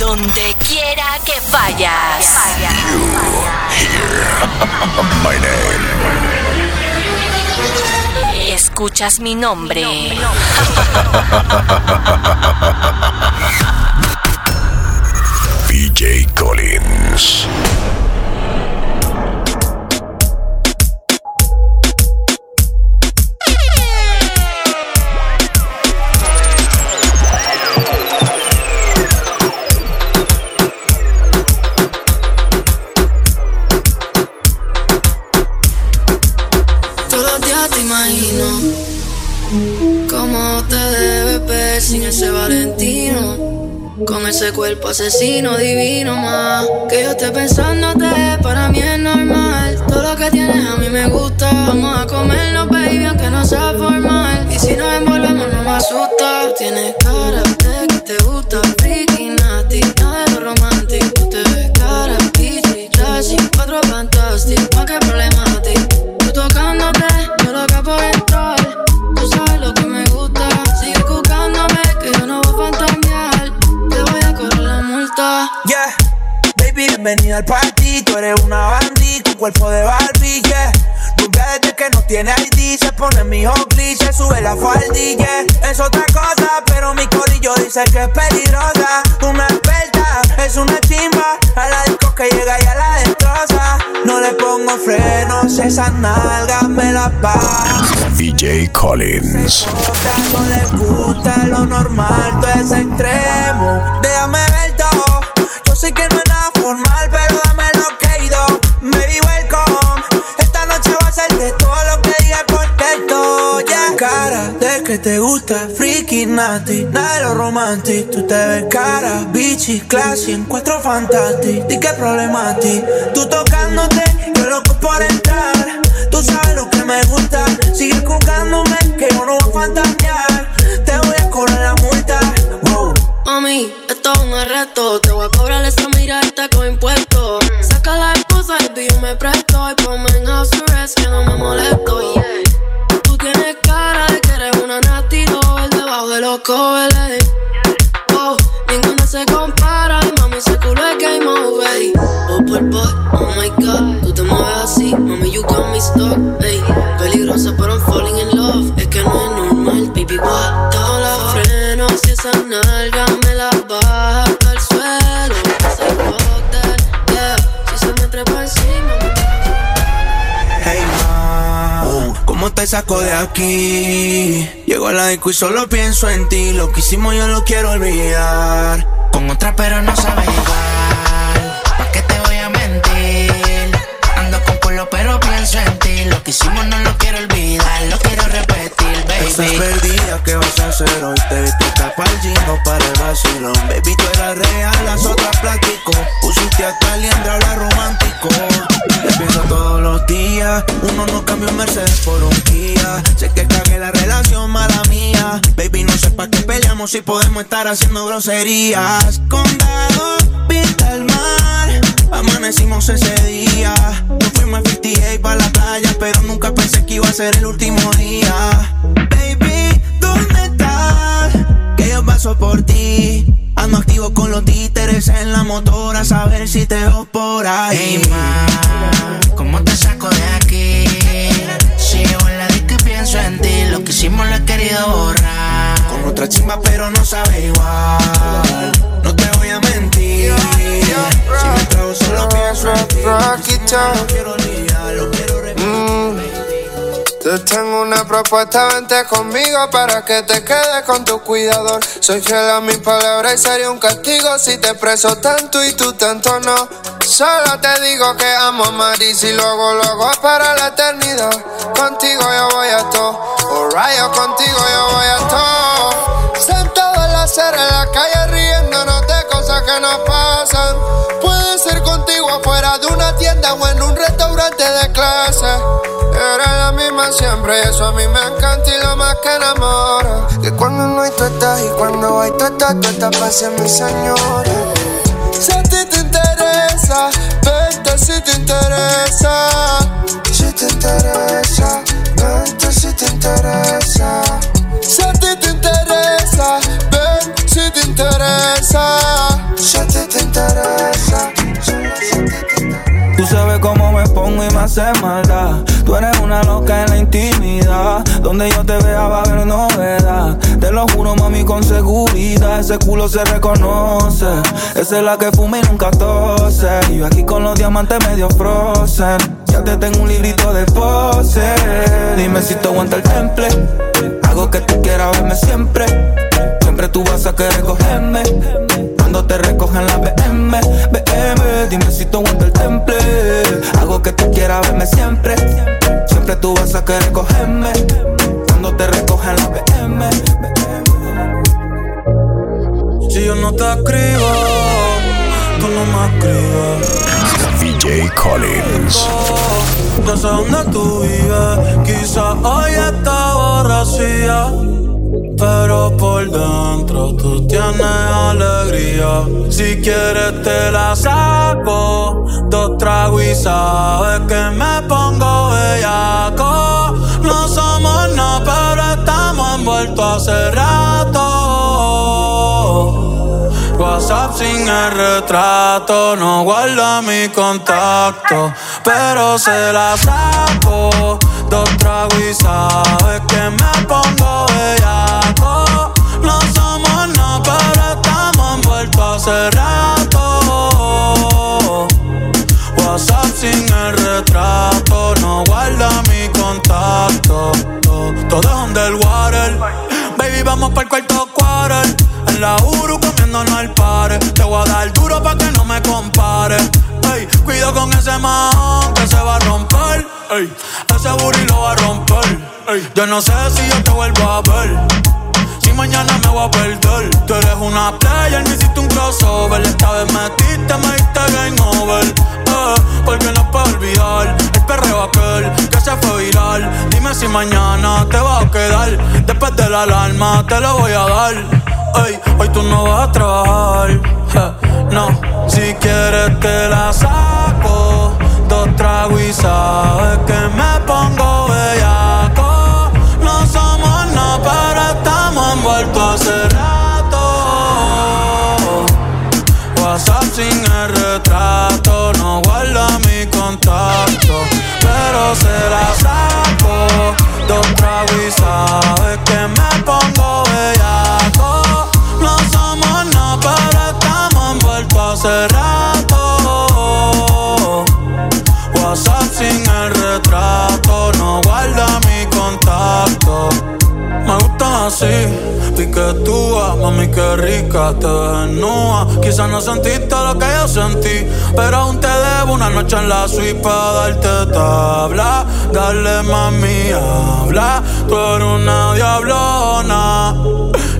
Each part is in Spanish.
Donde quiera que vayas. My name. Escuchas mi nombre. BJ Collins. Te debes ver sin ese Valentino. Con ese cuerpo asesino divino más Que yo esté pensándote, para mí es normal. Todo lo que tienes a mí me gusta. Vamos a comernos, baby, aunque no sea formal. Y si nos envolvemos no me asusta. Tú tienes bienvenida al party. Tú eres una bandit, tu cuerpo de Barbie, yeah. Nunca desde que no tiene ID se pone mi se sube la faldilla. Es otra cosa, pero mi corillo dice que es peligrosa. Una experta, es una chimba. A la disco que llega y a la destroza. No le pongo frenos, esas nalgas me las bajan. BJ Collins. No les gusta lo normal, todo es extremo. Déjame ver todo. Yo sé que no que te gusta, freaky, nasty. Nada de lo romantic. Tú te ves cara, bitchy, classy. Encuentro fantastic. Di que ti. Tú tocándote, yo loco por entrar. Tú sabes lo que me gusta. Sigue jugándome, que yo no voy a fantasear. Te voy a cobrar la multa. Wow. Mami, esto es un arresto. Te voy a cobrar esa mirada con impuestos. Saca la esposa y yo me presto. Y ponme en house que no me molesto. Covers. Oh, ninguna se compara. Mami, ese culo es game over. Oh, por boy, oh my god. Tú te mueves así, mami, you got me stuck. Ey, peligrosa, pero I'm falling in love. Es que no es normal, baby, what? Todos los frenos y esa nalga te saco de aquí? Llego a la disco y solo pienso en ti. Lo que hicimos yo lo quiero olvidar. Con otra pero no sabe igual ¿Pa' qué te voy a mentir? Ando con culo pero pienso en ti Lo que hicimos no lo quiero olvidar Lo quiero repetir, Estás baby perdida, ¿qué vas a hacer hoy? Te viste para el gino para el vacilón Baby, tú eras real, las otras platico Pusiste hasta liendra, habla romántico Te pienso todos los días Uno no cambia un Mercedes por Sé que cagué la relación, mala mía. Baby, no sé para qué peleamos si podemos estar haciendo groserías. Condado, pinta el mar. Amanecimos ese día. Nos fuimos a 58 para la playa Pero nunca pensé que iba a ser el último día. Baby, ¿dónde estás? Que yo paso por ti. Ando activo con los títeres en la motora A saber si te veo por ahí. Hey ma, ¿cómo te saco de aquí? Hicimos lo he querido borrar. Con otra chimba pero no sabe igual. No te voy a mentir. Si me trago solo pienso en ti. Lo quiero olvidar, lo quiero repetir Te tengo una propuesta, vente conmigo para que te quedes con tu cuidador. Soy fiel a mi palabra y sería un castigo si te preso tanto y tú tanto no. Solo te digo que amo a Maris y luego, luego es para la eternidad. Contigo yo voy a todo, alright, yo contigo yo voy a todo. Sentado en la acera en la calle riéndonos de cosas que nos pasan. Contigo afuera de una tienda o en un restaurante de clase. Eres la misma siempre eso a mí me encanta y lo más que enamora. Que cuando no hay tú estás y cuando hay tú estás, tú estás para ser mi señora. Si a ti te interesa, vente si te interesa. Si te interesa, vente si te interesa. Si a ti te interesa, ven si te interesa. Si a ti hace maldad. Tú eres una loca en la intimidad. Donde yo te vea va a haber novedad. Te lo juro, mami, con seguridad. Ese culo se reconoce. Esa es la que fuma y nunca tose. Y yo aquí con los diamantes medio frozen. Ya te tengo un librito de pose. Dime si te aguanta el temple. Hago que tú quieras verme siempre. Siempre tú vas a querer cogerme cuando te recogen la BM, BM, dime si tú aguanta el Si quieres te la saco, dos tragos y sabes que me pongo bellaco. No somos nada, pero estamos envueltos hace rato. WhatsApp sin el retrato, no guarda mi contacto, pero se la saco. Dos tragos y sabes que me pongo bellaco. Hace rato. WhatsApp sin el retrato, no guarda mi contacto. Todo es underwater. Baby, vamos para el cuarto quarter. En la Uru comiéndonos al par. Te voy a dar duro pa' que no me compare. Cuido con ese man que se va a romper. Ese booty lo va a romper. Yo no sé si yo te vuelvo a ver. Si mañana me voy a perder. Tú eres una player, me hiciste un crossover. Esta vez metiste, me diste game over. Eh, porque no puedo olvidar el perreo aquel que se fue viral. Dime si mañana te va a quedar. Después de la alarma te lo voy a dar. Ey, hoy tú no vas a trabajar. no, si quieres te la saco. Dos tragos y sabes que me se la saco. Dos tragos sabes que me pongo bellaco. No somos nada, pero estamos envueltos hace rato. WhatsApp sin el retrato, no guarda mi contacto. Me gustan así, mami que rica, te desnuda. Quizás no sentiste lo que yo sentí, pero aún te debo una noche en la suite para darte tabla. Dale mami, habla, tú eres una diablona.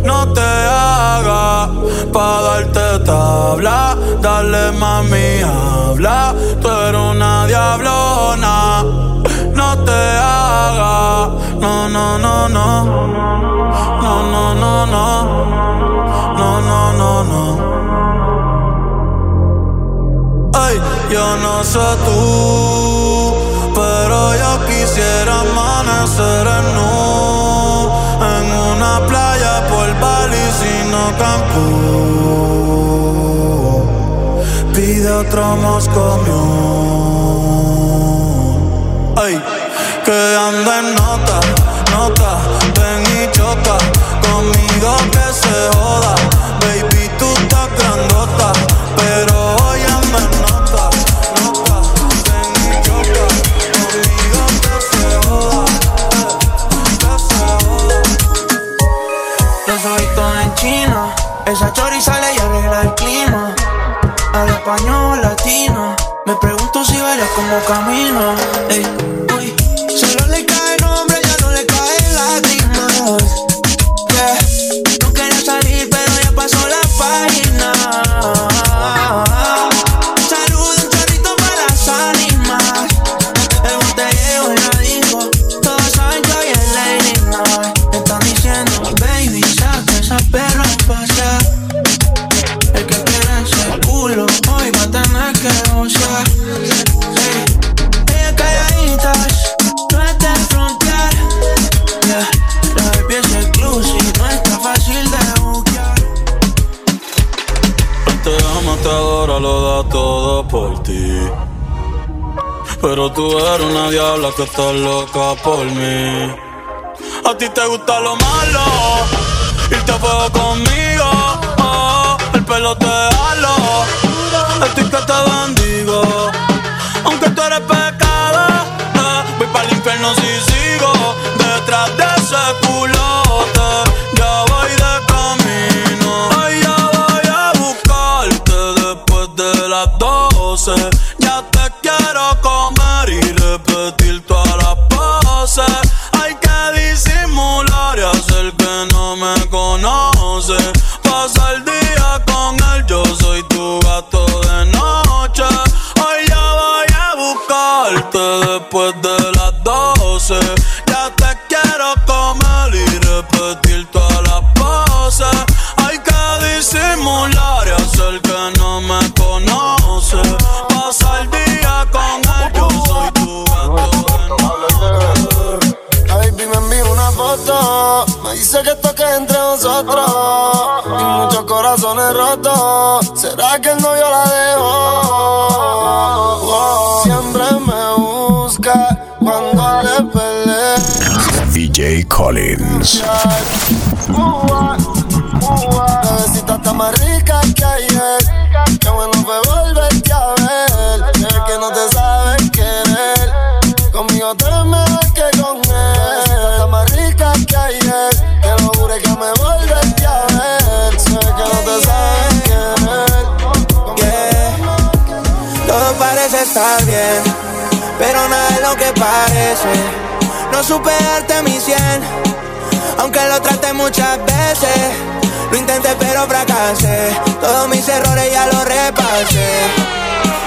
No te hagas pa' darte tabla. Dale mami, habla, tú eres una diablona. No te hagas, no, no, no, no. No, no, no, no. No, no, no, no. Ay, yo no sé tú, pero yo quisiera amanecer en nu en una playa por Bali, sino Cancún. Pide otro Moscow. Ay, que anda en nota, Todo por ti. Pero tú eres una diabla que está loca por mí. A ti te gusta lo malo, irte a fuego conmigo. Oh, el pelo te halo, estoy que te bendigo. Aunque tú eres pecado, eh, voy para el infierno si sigo detrás de ese culote. Ya te quiero comer y repetir todas las poses. Hay que disimular y hacer que no me conoce. Pasa el día con él, yo soy tu gato de noche. Hoy ya voy a buscarte después de foto. Me dice que esto queda entre nosotros. Y muchos corazones rotos. ¿Será que el novio la dejó? Wow. Siempre me busca cuando le peleé. VJ Collins. Bebecita está más rica que ayer. No supe darte mi cien, aunque lo traté muchas veces. Lo intenté pero fracasé, todos mis errores ya los repasé.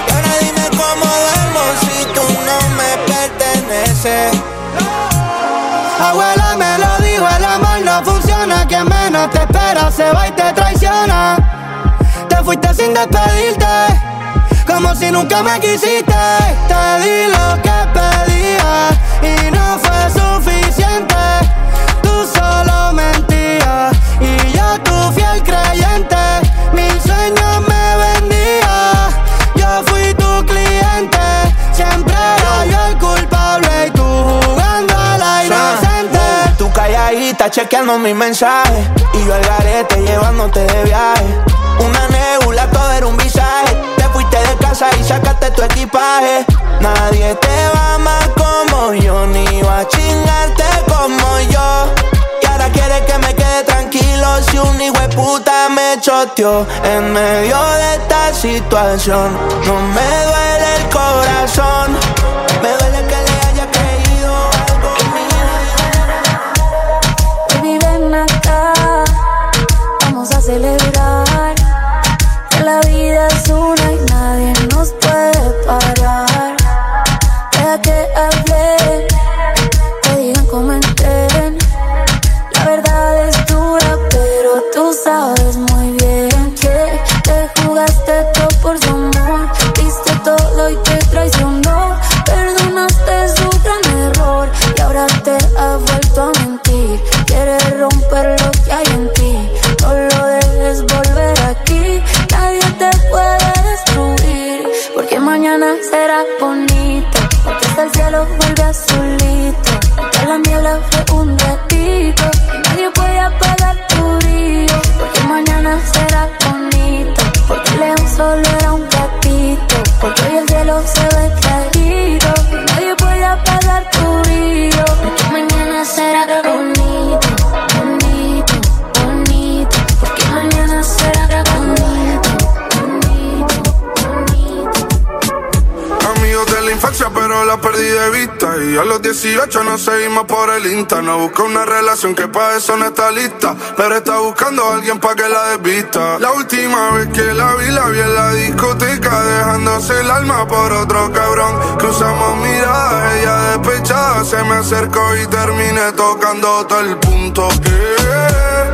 Y ahora dime cómo duermo si tú no me perteneces. Abuela me lo dijo, el amor no funciona. Quien menos te espera se va y te traiciona. Te fuiste sin despedirte, como si nunca me quisiste. Te di lo que pedía y no fue suficiente. Tú solo mentías y yo tu fiel creyente. Mil sueños me vendía, yo fui tu cliente. Siempre era yo el culpable y tú jugando a la inocente. Tú calladita chequeando mis mensajes Y yo al garete llevándote de viaje Una nebula, todo era un visaje casa y sacaste tu equipaje. Nadie te va amar como yo Ni va a chingarte como yo. Y ahora quieres que me quede tranquilo Si un hijo de puta me choteó En medio de esta situación. No me duele el corazón Me duele que le haya creído algo mío. Baby, ven acá, vamos a celebrar la vida No busca una relación que para eso no está lista. Pero está buscando a alguien para que la desvista. La última vez que la vi, la vi en la discoteca. Dejándose el alma por otro cabrón. Cruzamos miradas, ella despechada. Se me acercó y terminé tocando todo el punto. Eh, tú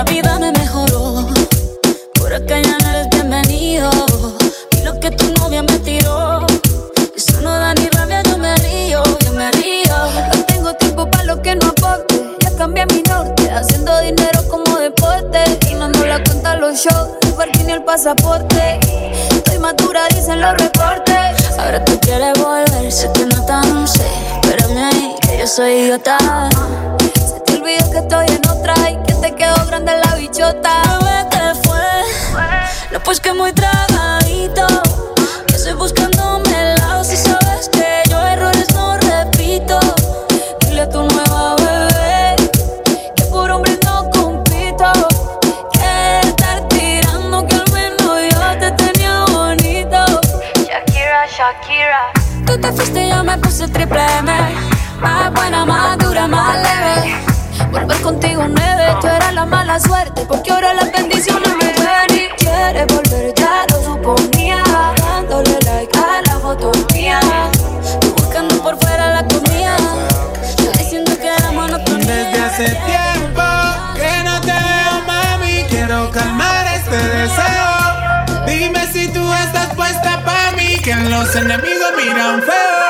la vida me mejoró. Por acá ya no eres bienvenido. Y lo que tu novia me tiró. Eso no da ni rabia, yo me río, yo me río. No tengo tiempo para lo que no aporte. Ya cambié mi norte, haciendo dinero como deporte. Y no nos la cuenta los shows, el parking y el pasaporte. Estoy madura, dicen los reportes. Ahora tú quieres volver, te nota, no sé. Espérame ahí, que yo soy idiota. Suerte. Porque ahora las bendiciones me ven y quieres volver, ya lo suponía. Dándole like a la foto mía. Tú buscando por fuera la comida. Yo diciendo que era monotonía. Desde hace tiempo que no te veo, mami. Quiero calmar este deseo. Dime si tú estás puesta para mí. Que los enemigos miran feo.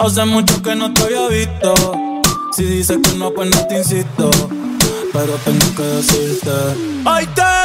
hace mucho que no te había visto. Si dices que no, pues no te insisto. Pero tengo que decirte: Hoy te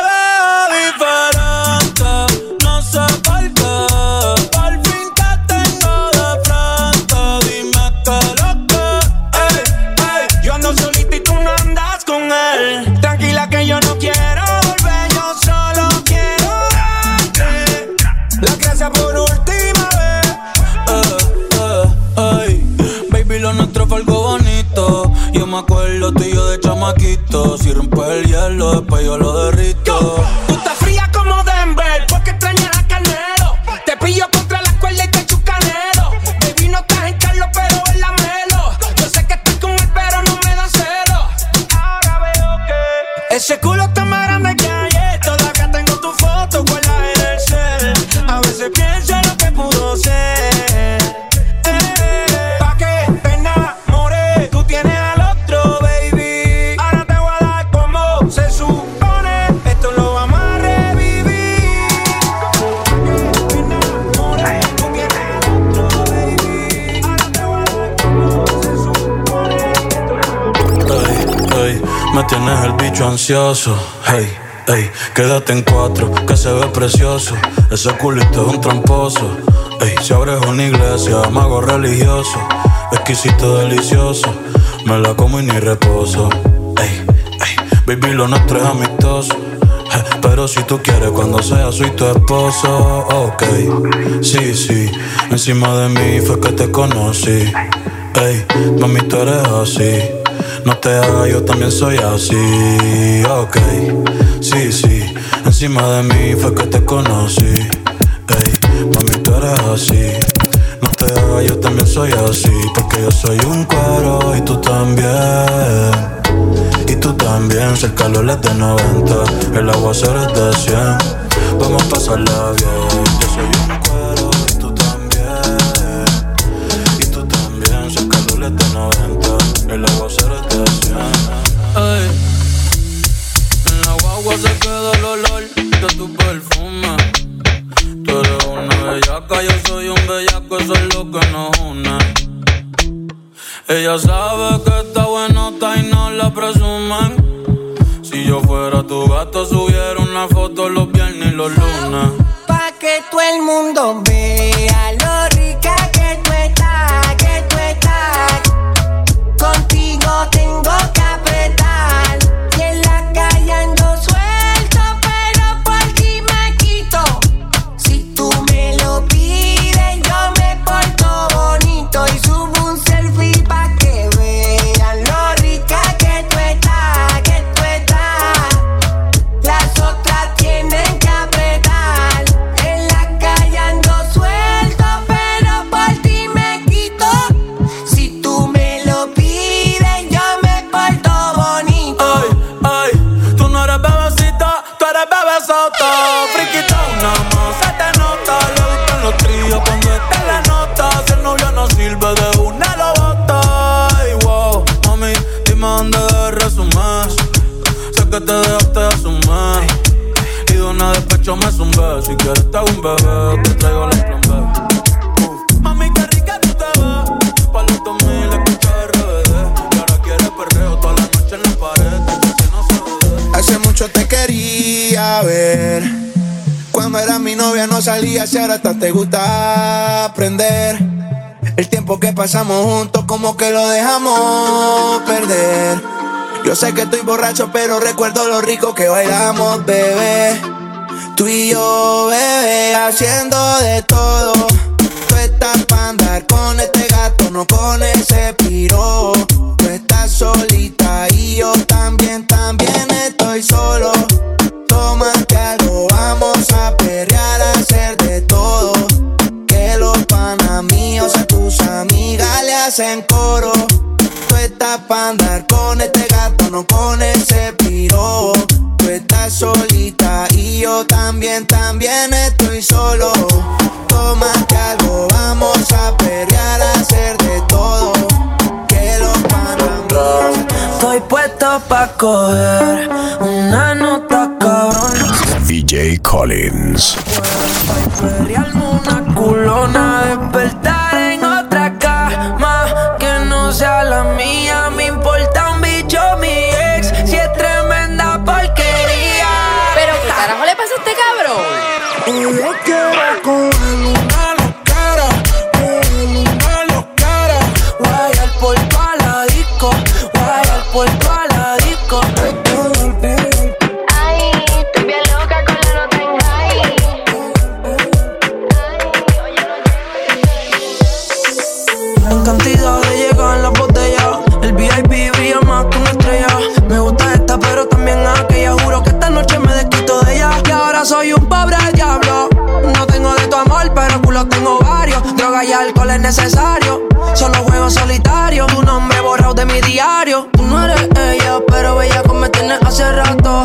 me acuerdo tú y yo de chamaquito. Si rompe el hielo, después yo lo derrito. Me tienes el bicho ansioso. Hey, ey, quédate en cuatro, que se ve precioso. Ese culito es un tramposo. Ey, si abres una iglesia, mago religioso. Exquisito, delicioso. Me la como y ni reposo. Ey, ey, baby, lo nuestro es amistoso. Pero si tú quieres, cuando sea, soy tu esposo. Ok, sí, sí. Encima de mí fue que te conocí. Ey, mami, tú eres así. No te hagas, yo también soy así. Ok, sí, sí. Encima de mí fue que te conocí. Ey, mami, tú eres así. No te hagas, yo también soy así. Porque yo soy un cuero y tú también. Y tú también, si el calor es de 90, el aguacero es de 100. Vamos a pasarla bien. Ella sabe que está bueno, está y no la presumen. Si yo fuera tu gato, subiera una foto los viernes y los lunes. Pa' que todo el mundo vea bebecita, tú eres bebesoto. Friquita, nada más se te nota. Visto en los tríos cuando está la nota. Si el novio no sirve de una, lo bota. Ay, wow, mami, dime dónde de resumes. Sé que te dejaste de asumir. Y de una despecho me zumbé. Si quieres te un bebé, te traigo la Cuando era mi novia no salía, si ahora hasta te gusta aprender. El tiempo que pasamos juntos como que lo dejamos perder. Yo sé que estoy borracho, pero recuerdo lo rico que bailamos, bebé. Tú y yo, bebé, haciendo de todo. Tú estás pa' andar con este gato, no con ese piro. Tú estás solita y yo también, también hacen coro. Tú estás pa' andar con este gato, no con ese piro. Tú estás solita y yo también, también estoy solo. Tómate algo, vamos a perrear, a hacer de todo. Que los panas míos Estoy puesto pa' coger una nota cabrón. VJ Collins. Perrearme una culona, despertar necesario. Solo juego solitario. Tu nombre borrado de mi diario. Tú no eres ella, pero bella como me tienes hace rato.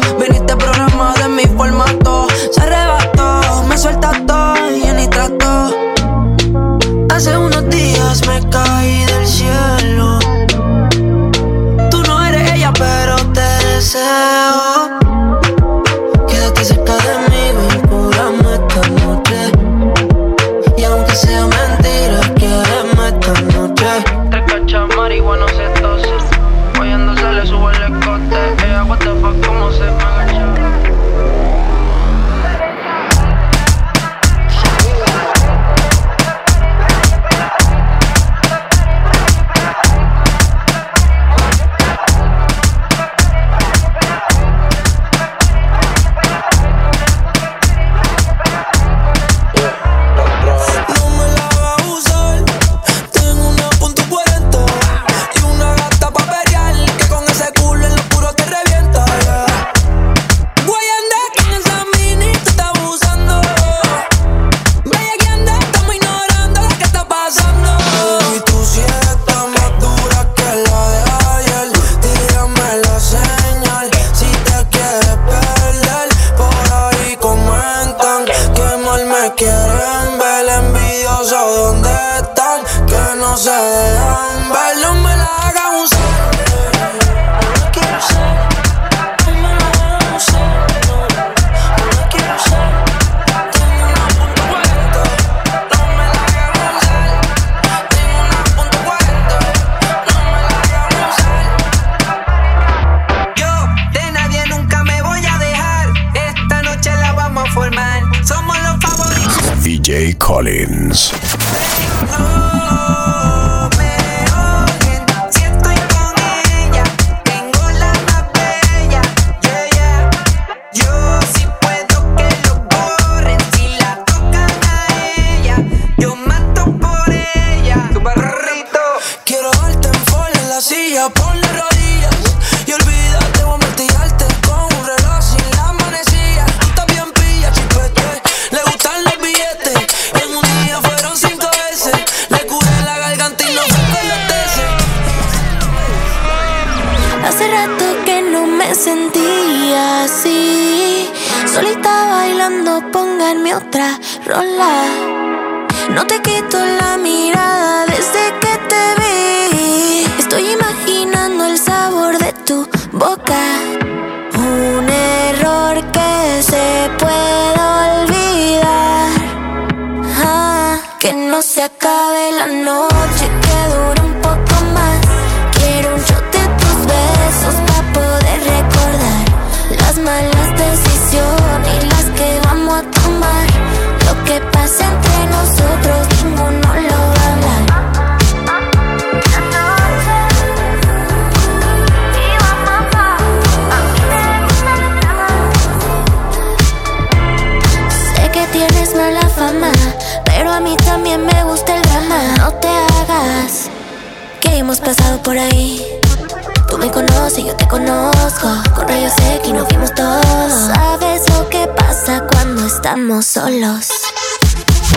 Hoy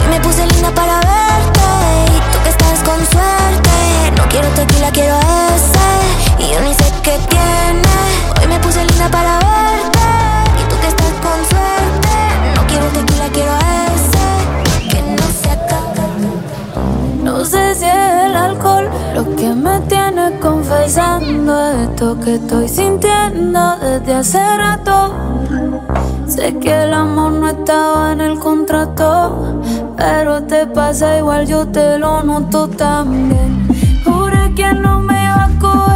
me puse linda para verte y tú que estás con suerte. No quiero tequila, quiero ese y yo ni sé qué tiene. Hoy me puse linda para verte y tú que estás con suerte. No quiero tequila, quiero ese que no se acaba. No sé si es el alcohol lo que me tiene confesando esto que estoy sintiendo desde hace rato. Sé que el amor no estaba en el contrato, pero te pasa igual, yo te lo noto también. Juré que no me iba a coger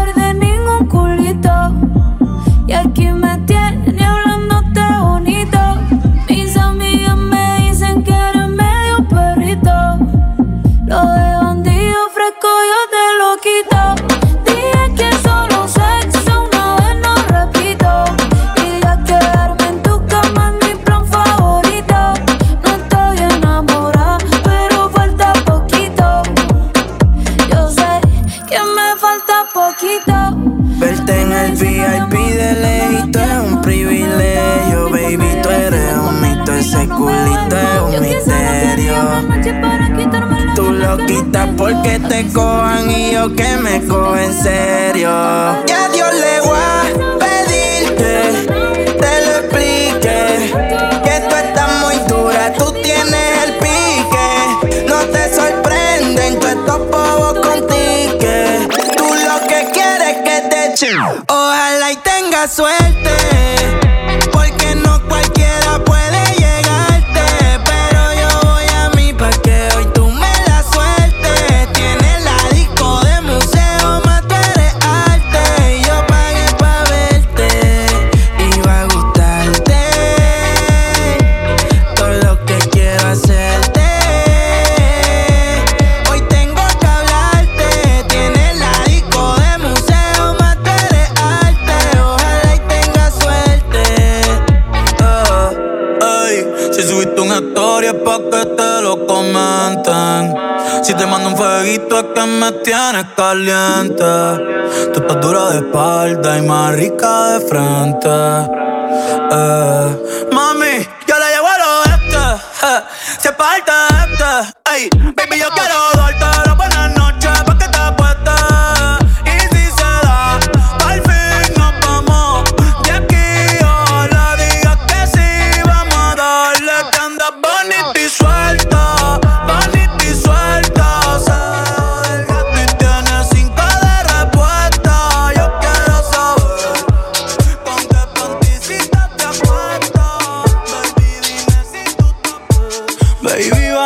gorda y más rica de frente.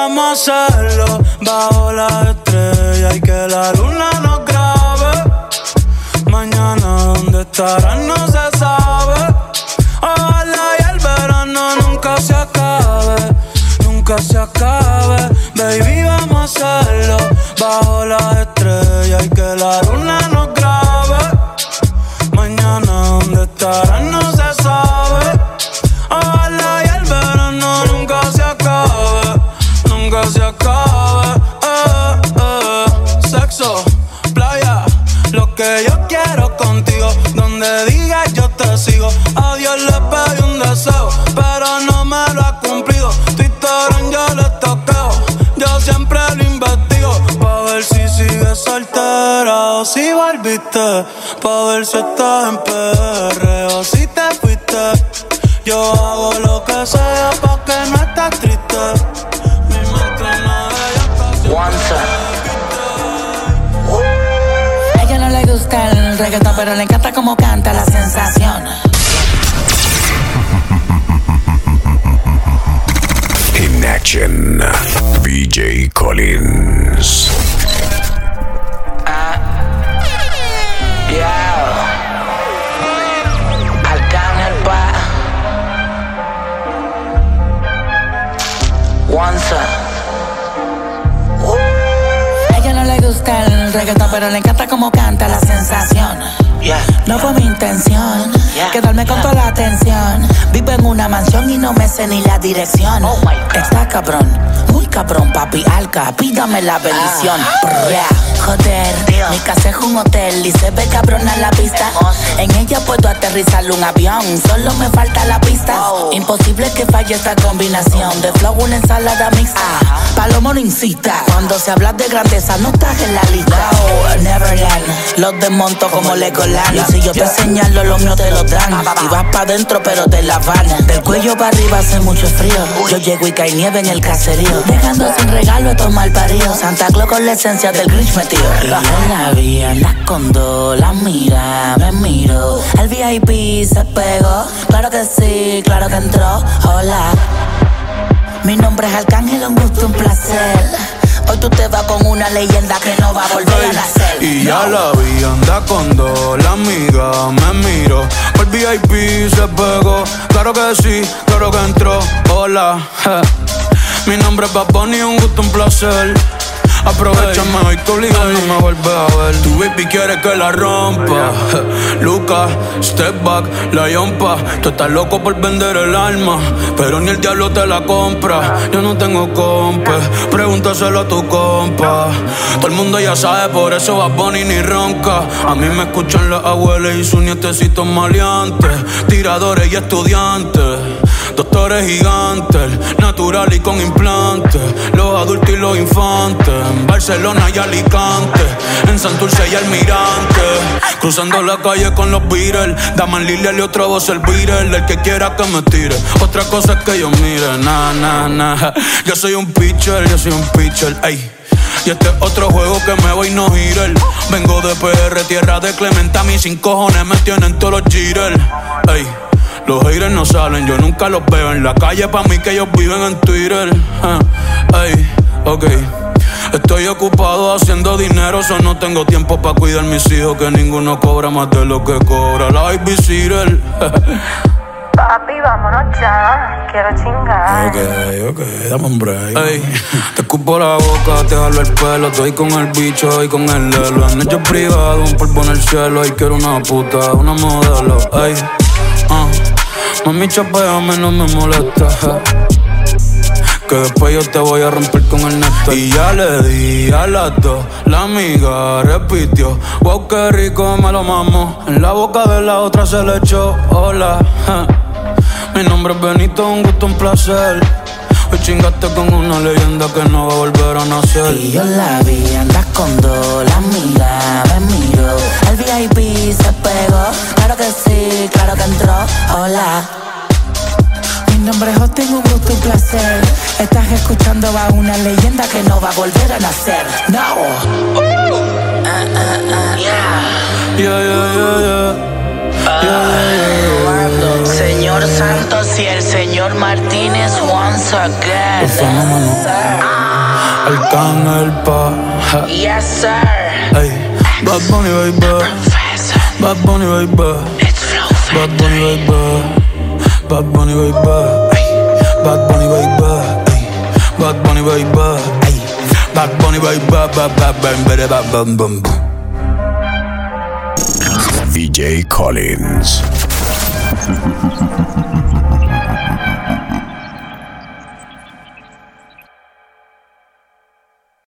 vamos a hacerlo bajo la estrella y que la luna nos grabe. Mañana donde estarán no se sabe. Ojalá y el verano nunca se acabe, nunca se acabe. Baby, vamos a hacerlo bajo la estrella y que la luna nos grabe. Mañana donde estarán no o si volviste. Pa' ver si estás en PR o si te fuiste. Yo hago lo que sea pa' que no estés triste. Mi mente no A ella no le gusta el reggaetón, pero le encanta cómo canta la sensación. In action, VJ Collins. Reggaetón, pero le encanta cómo canta la sensación. No fue mi intención quedarme con toda la atención. Vivo en una mansión y no me sé ni la dirección. Está cabrón, muy cabrón, papi alca, pídame la bendición. Joder, mi casa es un hotel y se ve cabrón a la vista. En ella puedo aterrizar un avión, solo me falta la pista. Imposible que falle esta combinación de flow, una ensalada mixta. Palomo no incita, cuando se habla de grandeza no estás en la lista. Neverland, los desmonto como Legoland. Y si yo te señalo, los míos te lo dan. Y vas pa' dentro, pero te la van. Del cuello para arriba hace mucho frío. Yo llego y cae nieve en el caserío. Dejando sin regalo a estos malparidos. Santa Claus con la esencia del Grinch metido. Y yo la vi, anda con dos, la mira, me miro. El VIP se pegó. Claro que sí, claro que entró. Hola. Mi nombre es Arcángel, un gusto, un placer. Hoy tú te vas con una leyenda que no va a volver a nacer. Y ya la vi, anda con dos, la amiga me miro. Por VIP se pegó, claro que sí, claro que entró. Hola, je. Mi nombre es Bad Bunny, un gusto, un placer. Aprovechame hoy que obligado no me vuelves a ver. Tu baby quiere que la rompa. je. Luca, step back, la yompa. Tú estás loco por vender el alma, pero ni el diablo te la compra. Yo no tengo compa, pregúntaselo a tu compa. Todo el mundo ya sabe, por eso va Bunny ni ronca. A mí me escuchan las abuelas y sus nietecitos maleantes, tiradores y estudiantes. Doctores gigantes, natural y con implantes. Los adultos y los infantes. En Barcelona y Alicante. En Santurce y Almirante. Cruzando la calle con los Beatles. Daman Lilia y otra voz el Beatle. El que quiera que me tire. Otra cosa es que yo mire. Na, na, na. Yo soy un pitcher, yo soy un pitcher. Ey. Y este es otro juego que me voy no girar. Vengo de PR, tierra de Clemente. A mí sin cojones me tienen todos los jitters. Ey. Los haters no salen, yo nunca los veo en la calle. Pa' mí que ellos viven en Twitter. Ey, ok. Estoy ocupado haciendo dinero, so no tengo tiempo para cuidar mis hijos. Que ninguno cobra más de lo que cobra la babysitter. Papi, vámonos ya. Quiero chingar. Ok, ok, dame un break. Ey, te escupo la boca, te jalo el pelo. Estoy con el bicho y con el lelo. En hecho privado, un polvo en el cielo. Y quiero una puta, una modelo. Ey, mami, chapeame, no me molesta. Que después yo te voy a romper con el neto. Y ya le di a las dos. La amiga repitió. Wow, qué rico me lo mamo. En la boca de la otra se le echó. Hola, ja. Mi nombre es Benito, un gusto, un placer. Chingaste con una leyenda que no va a volver a nacer. Y yo la vi, andas con dos, la amiga me. El VIP se pegó, claro que sí, claro que entró. Hola. Mi nombre es Justin, un gusto, un placer. Estás escuchando a una leyenda que no va a volver a nacer. No. Ah, ah, ah. Yeah, yeah, yeah, Ah, Señor Santos y el señor Martínez once again. Arcángel pa. ja. Yes, sir. Ey, Bad Bunny, baby. Bad Bunny, baby. Bad Bunny, baby. Bad Bunny, baby. Bad Bunny, baby. Bad Bunny, baby. Bad Bunny, baby, bad, bad, bad, bad, bad, bad, bad, bad, bad. DJ Collins.